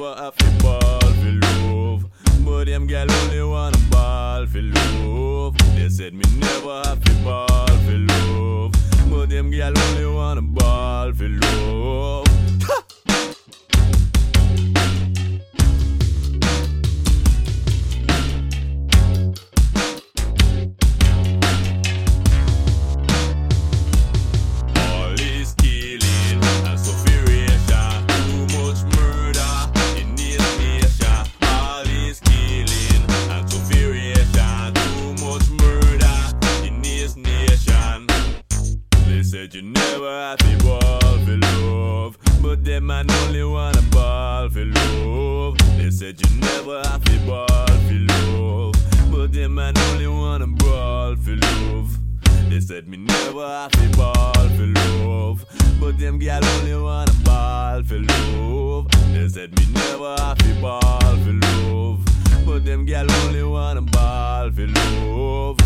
never have to ball for love. But them gal only wanna ball for love. They said me never have to ball for love. But them gal only wanna ball for love. Them man only wanna ball for love. They said you never have to ball for love, but them man only wanna ball for love. They said me never have to ball for love, but them gal only wanna ball for love. They said me never have to ball for love, but them gal only wanna ball for love.